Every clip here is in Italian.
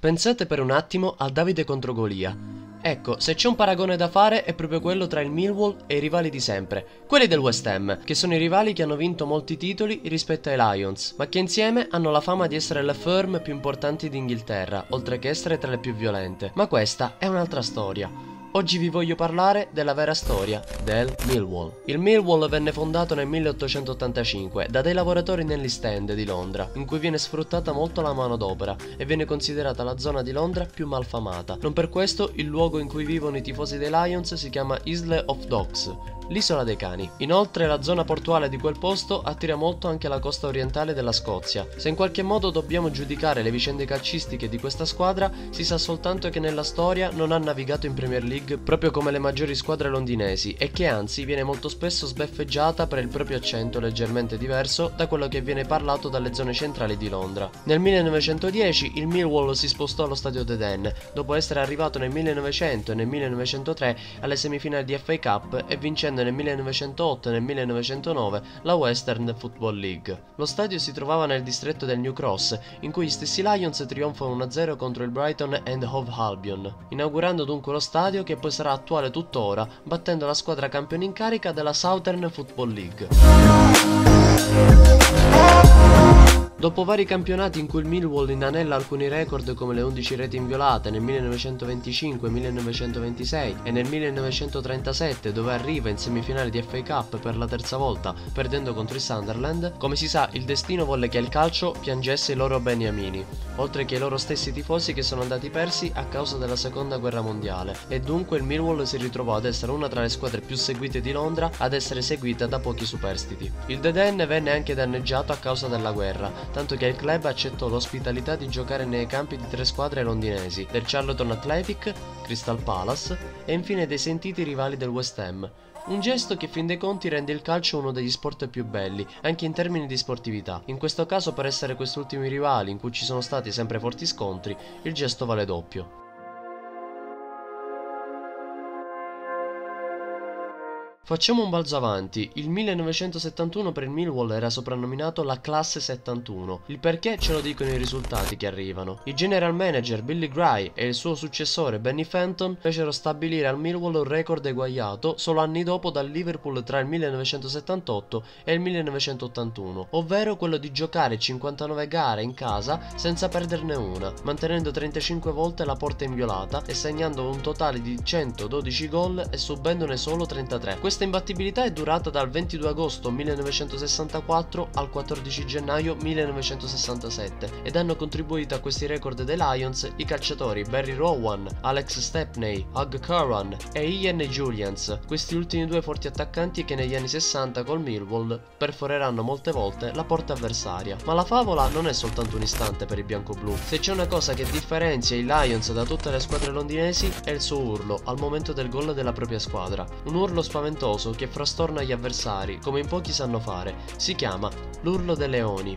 Pensate per un attimo a Davide contro Golia. Ecco, se c'è un paragone da fare è proprio quello tra il Millwall e i rivali di sempre, quelli del West Ham, che sono i rivali che hanno vinto molti titoli rispetto ai Lions, ma che insieme hanno la fama di essere le firm più importanti d'Inghilterra, oltre che essere tra le più violente. Ma questa è un'altra storia. Oggi vi voglio parlare della vera storia del Millwall. Il Millwall venne fondato nel 1885 da dei lavoratori nell'East End di Londra, in cui viene sfruttata molto la manodopera e viene considerata la zona di Londra più malfamata. Non per questo il luogo in cui vivono i tifosi dei Lions si chiama Isle of Dogs, l'isola dei cani. Inoltre la zona portuale di quel posto attira molto anche la costa orientale della Scozia. Se in qualche modo dobbiamo giudicare le vicende calcistiche di questa squadra, si sa soltanto che nella storia non ha navigato in Premier League proprio come le maggiori squadre londinesi e che anzi viene molto spesso sbeffeggiata per il proprio accento leggermente diverso da quello che viene parlato dalle zone centrali di Londra. Nel 1910 il Millwall si spostò allo stadio The Den, dopo essere arrivato nel 1900 e nel 1903 alle semifinali di FA Cup e vincendo nel 1908 e nel 1909 la Western Football League. Lo stadio si trovava nel distretto del New Cross, in cui gli stessi Lions trionfano 1-0 contro il Brighton and Hove Albion, inaugurando dunque lo stadio che poi sarà attuale tuttora, battendo la squadra campione in carica della Southern Football League. Dopo vari campionati in cui il Millwall inanella alcuni record come le 11 reti inviolate nel 1925-1926 e nel 1937 dove arriva in semifinale di FA Cup per la terza volta perdendo contro il Sunderland, come si sa il destino volle che il calcio piangesse i loro beniamini, oltre che i loro stessi tifosi che sono andati persi a causa della seconda guerra mondiale e dunque il Millwall si ritrovò ad essere una tra le squadre più seguite di Londra ad essere seguita da pochi superstiti. Il The Den venne anche danneggiato a causa della guerra, tanto che il club accettò l'ospitalità di giocare nei campi di tre squadre londinesi, del Charlton Athletic, Crystal Palace e infine dei sentiti rivali del West Ham. Un gesto che fin dei conti rende il calcio uno degli sport più belli, anche in termini di sportività. In questo caso per essere questi ultimi rivali in cui ci sono stati sempre forti scontri, il gesto vale doppio. Facciamo un balzo avanti, il 1971 per il Millwall era soprannominato la classe 71, il perché ce lo dicono i risultati che arrivano. Il general manager Billy Gray e il suo successore Benny Fenton fecero stabilire al Millwall un record eguagliato solo anni dopo dal Liverpool tra il 1978 e il 1981, ovvero quello di giocare 59 gare in casa senza perderne una, mantenendo 35 volte la porta inviolata e segnando un totale di 112 gol e subendone solo 33. Questa imbattibilità è durata dal 22 agosto 1964 al 14 gennaio 1967 ed hanno contribuito a questi record dei Lions i calciatori Barry Rowan, Alex Stepney, Hug Curran e Ian Julians, questi ultimi due forti attaccanti che negli anni 60 col Millwall perforeranno molte volte la porta avversaria. Ma la favola non è soltanto un istante per i bianco-blu. Se c'è una cosa che differenzia i Lions da tutte le squadre londinesi è il suo urlo al momento del gol della propria squadra. Un urlo spaventoso spaventoso che frastorna gli avversari, come in pochi sanno fare. Si chiama l'urlo dei leoni.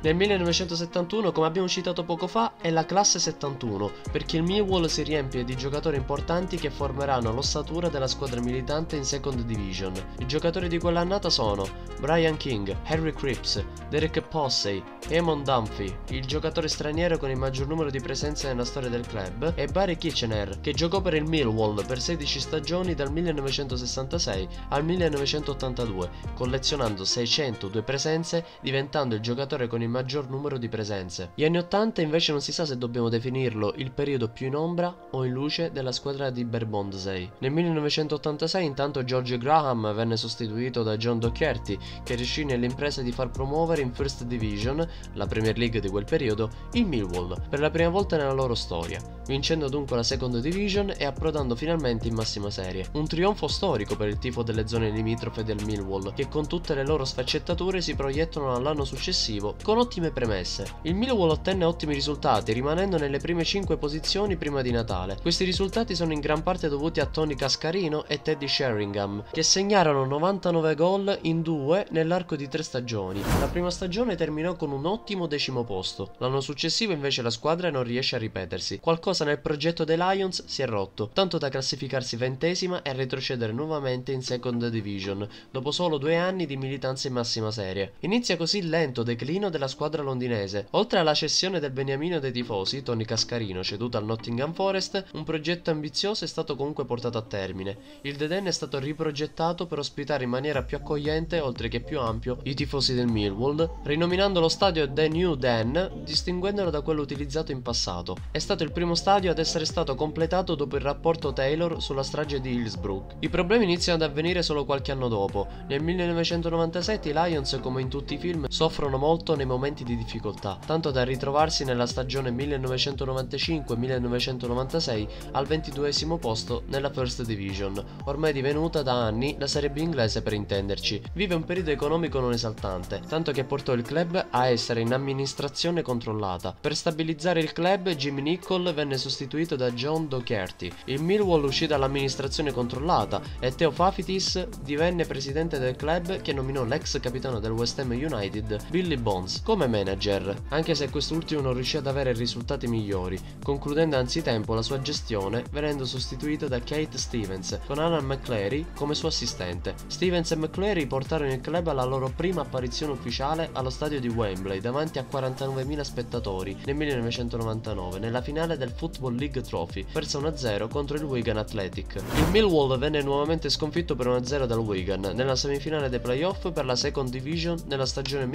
Nel 1971, come abbiamo citato poco fa, è la classe 71, perché il Millwall si riempie di giocatori importanti che formeranno l'ossatura della squadra militante in Second Division. I giocatori di quell'annata sono Brian King, Harry Cripps, Derek Possey, Eamon Dunphy, il giocatore straniero con il maggior numero di presenze nella storia del club, e Barry Kitchener, che giocò per il Millwall per 16 stagioni dal 1966 al 1982, collezionando 602 presenze, diventando il giocatore con il il maggior numero di presenze. Gli anni 80 invece non si sa se dobbiamo definirlo il periodo più in ombra o in luce della squadra di Bermondsey. Nel 1986 intanto George Graham venne sostituito da John Docherty che riuscì nell'impresa di far promuovere in First Division, la Premier League di quel periodo, il Millwall per la prima volta nella loro storia, vincendo dunque la Second Division e approdando finalmente in massima serie. Un trionfo storico per il tifo delle zone limitrofe del Millwall che con tutte le loro sfaccettature si proiettano all'anno successivo con con ottime premesse. Il Millwall ottenne ottimi risultati, rimanendo nelle prime 5 posizioni prima di Natale. Questi risultati sono in gran parte dovuti a Tony Cascarino e Teddy Sheringham, che segnarono 99 gol in due nell'arco di tre stagioni. La prima stagione terminò con un ottimo decimo posto. L'anno successivo invece la squadra non riesce a ripetersi. Qualcosa nel progetto dei Lions si è rotto, tanto da classificarsi ventesima e retrocedere nuovamente in Second Division, dopo solo due anni di militanza in massima serie. Inizia così il lento declino della squadra londinese. Oltre alla cessione del beniamino dei tifosi, Tony Cascarino, ceduto al Nottingham Forest, un progetto ambizioso è stato comunque portato a termine. Il Deden è stato riprogettato per ospitare in maniera più accogliente, oltre che più ampio, i tifosi del Millwall, rinominando lo stadio The New Den, distinguendolo da quello utilizzato in passato. È stato il primo stadio ad essere stato completato dopo il rapporto Taylor sulla strage di Hillsbrook. I problemi iniziano ad avvenire solo qualche anno dopo. Nel 1997 i Lions, come in tutti i film, soffrono molto nei momenti di difficoltà, tanto da ritrovarsi nella stagione 1995-1996 al 22 posto nella First Division, ormai divenuta da anni la Serie B inglese per intenderci. Vive un periodo economico non esaltante, tanto che portò il club a essere in amministrazione controllata. Per stabilizzare il club, Jimmy Nichol venne sostituito da John Docherty. Il Millwall uscì dall'amministrazione controllata e Theo Fafitis divenne presidente del club che nominò l'ex capitano del West Ham United, Billy Bones, come manager, anche se quest'ultimo non riuscì ad avere risultati migliori, concludendo anzitempo la sua gestione venendo sostituito da Kate Stevens, con Alan McClary come suo assistente. Stevens e McClary portarono il club alla loro prima apparizione ufficiale allo stadio di Wembley davanti a 49.000 spettatori nel 1999 nella finale del Football League Trophy, persa 1-0 contro il Wigan Athletic. Il Millwall venne nuovamente sconfitto per 1-0 dal Wigan nella semifinale dei playoff per la Second Division nella stagione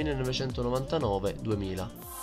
1999-2000.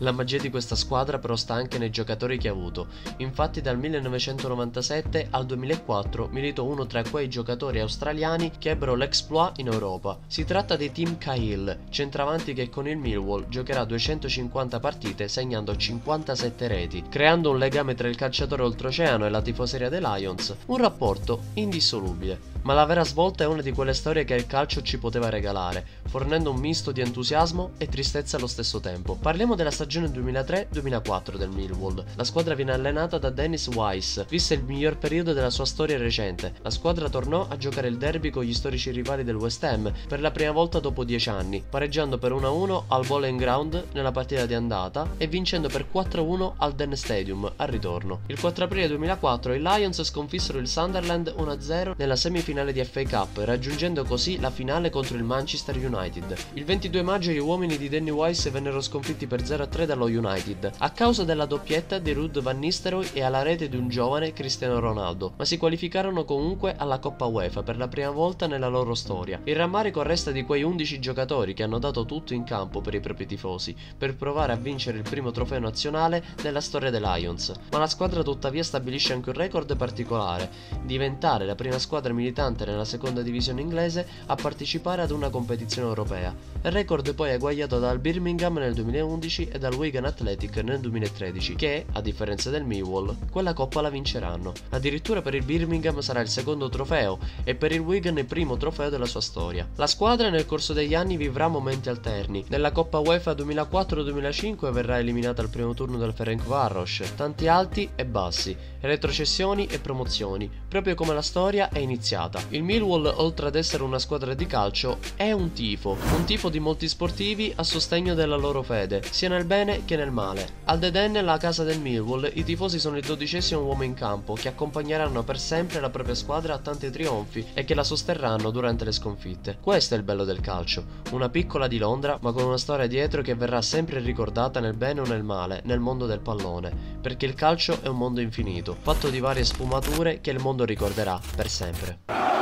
La magia di questa squadra però sta anche nei giocatori che ha avuto. Infatti dal 1997 al 2004 militò uno tra quei giocatori australiani che ebbero l'exploit in Europa. Si tratta di Tim Cahill, centravanti che con il Millwall giocherà 250 partite segnando 57 reti, creando un legame tra il calciatore oltreoceano e la tifoseria dei Lions, un rapporto indissolubile. Ma la vera svolta è una di quelle storie che il calcio ci poteva regalare, fornendo un misto di entusiasmo e tristezza allo stesso tempo. Parliamo della stagione 2003-2004 del Millwall. La squadra viene allenata da Dennis Weiss, visse il miglior periodo della sua storia recente. La squadra tornò a giocare il derby con gli storici rivali del West Ham per la prima volta dopo 10 anni, pareggiando per 1-1 al Bowling Ground nella partita di andata e vincendo per 4-1 al Den Stadium al ritorno. Il 4 aprile 2004 i Lions sconfissero il Sunderland 1-0 nella semifinale finale di FA Cup, raggiungendo così la finale contro il Manchester United. Il 22 maggio gli uomini di Danny Weiss vennero sconfitti per 0-3 dallo United, a causa della doppietta di Rudd Van Nistelrooy e alla rete di un giovane Cristiano Ronaldo, ma si qualificarono comunque alla Coppa UEFA per la prima volta nella loro storia. Il rammarico resta di quei 11 giocatori che hanno dato tutto in campo per i propri tifosi, per provare a vincere il primo trofeo nazionale nella storia dei Lions. Ma la squadra tuttavia stabilisce anche un record particolare, diventare la prima squadra militante nella seconda divisione inglese a partecipare ad una competizione europea. Il record poi è eguagliato dal Birmingham nel 2011 e dal Wigan Athletic nel 2013, che, a differenza del Millwall, quella coppa la vinceranno. Addirittura per il Birmingham sarà il secondo trofeo e per il Wigan il primo trofeo della sua storia. La squadra nel corso degli anni vivrà momenti alterni. Nella Coppa UEFA 2004-2005 verrà eliminata al primo turno dal Ferenc Varos, tanti alti e bassi, retrocessioni e promozioni, proprio come la storia è iniziata. Il Millwall, oltre ad essere una squadra di calcio, è un tifo, un tifo di molti sportivi a sostegno della loro fede, sia nel bene che nel male. Al Deden, la casa del Millwall, i tifosi sono il dodicesimo uomo in campo che accompagneranno per sempre la propria squadra a tanti trionfi e che la sosterranno durante le sconfitte. Questo è il bello del calcio, una piccola di Londra ma con una storia dietro che verrà sempre ricordata nel bene o nel male, nel mondo del pallone, perché il calcio è un mondo infinito, fatto di varie sfumature che il mondo ricorderà per sempre.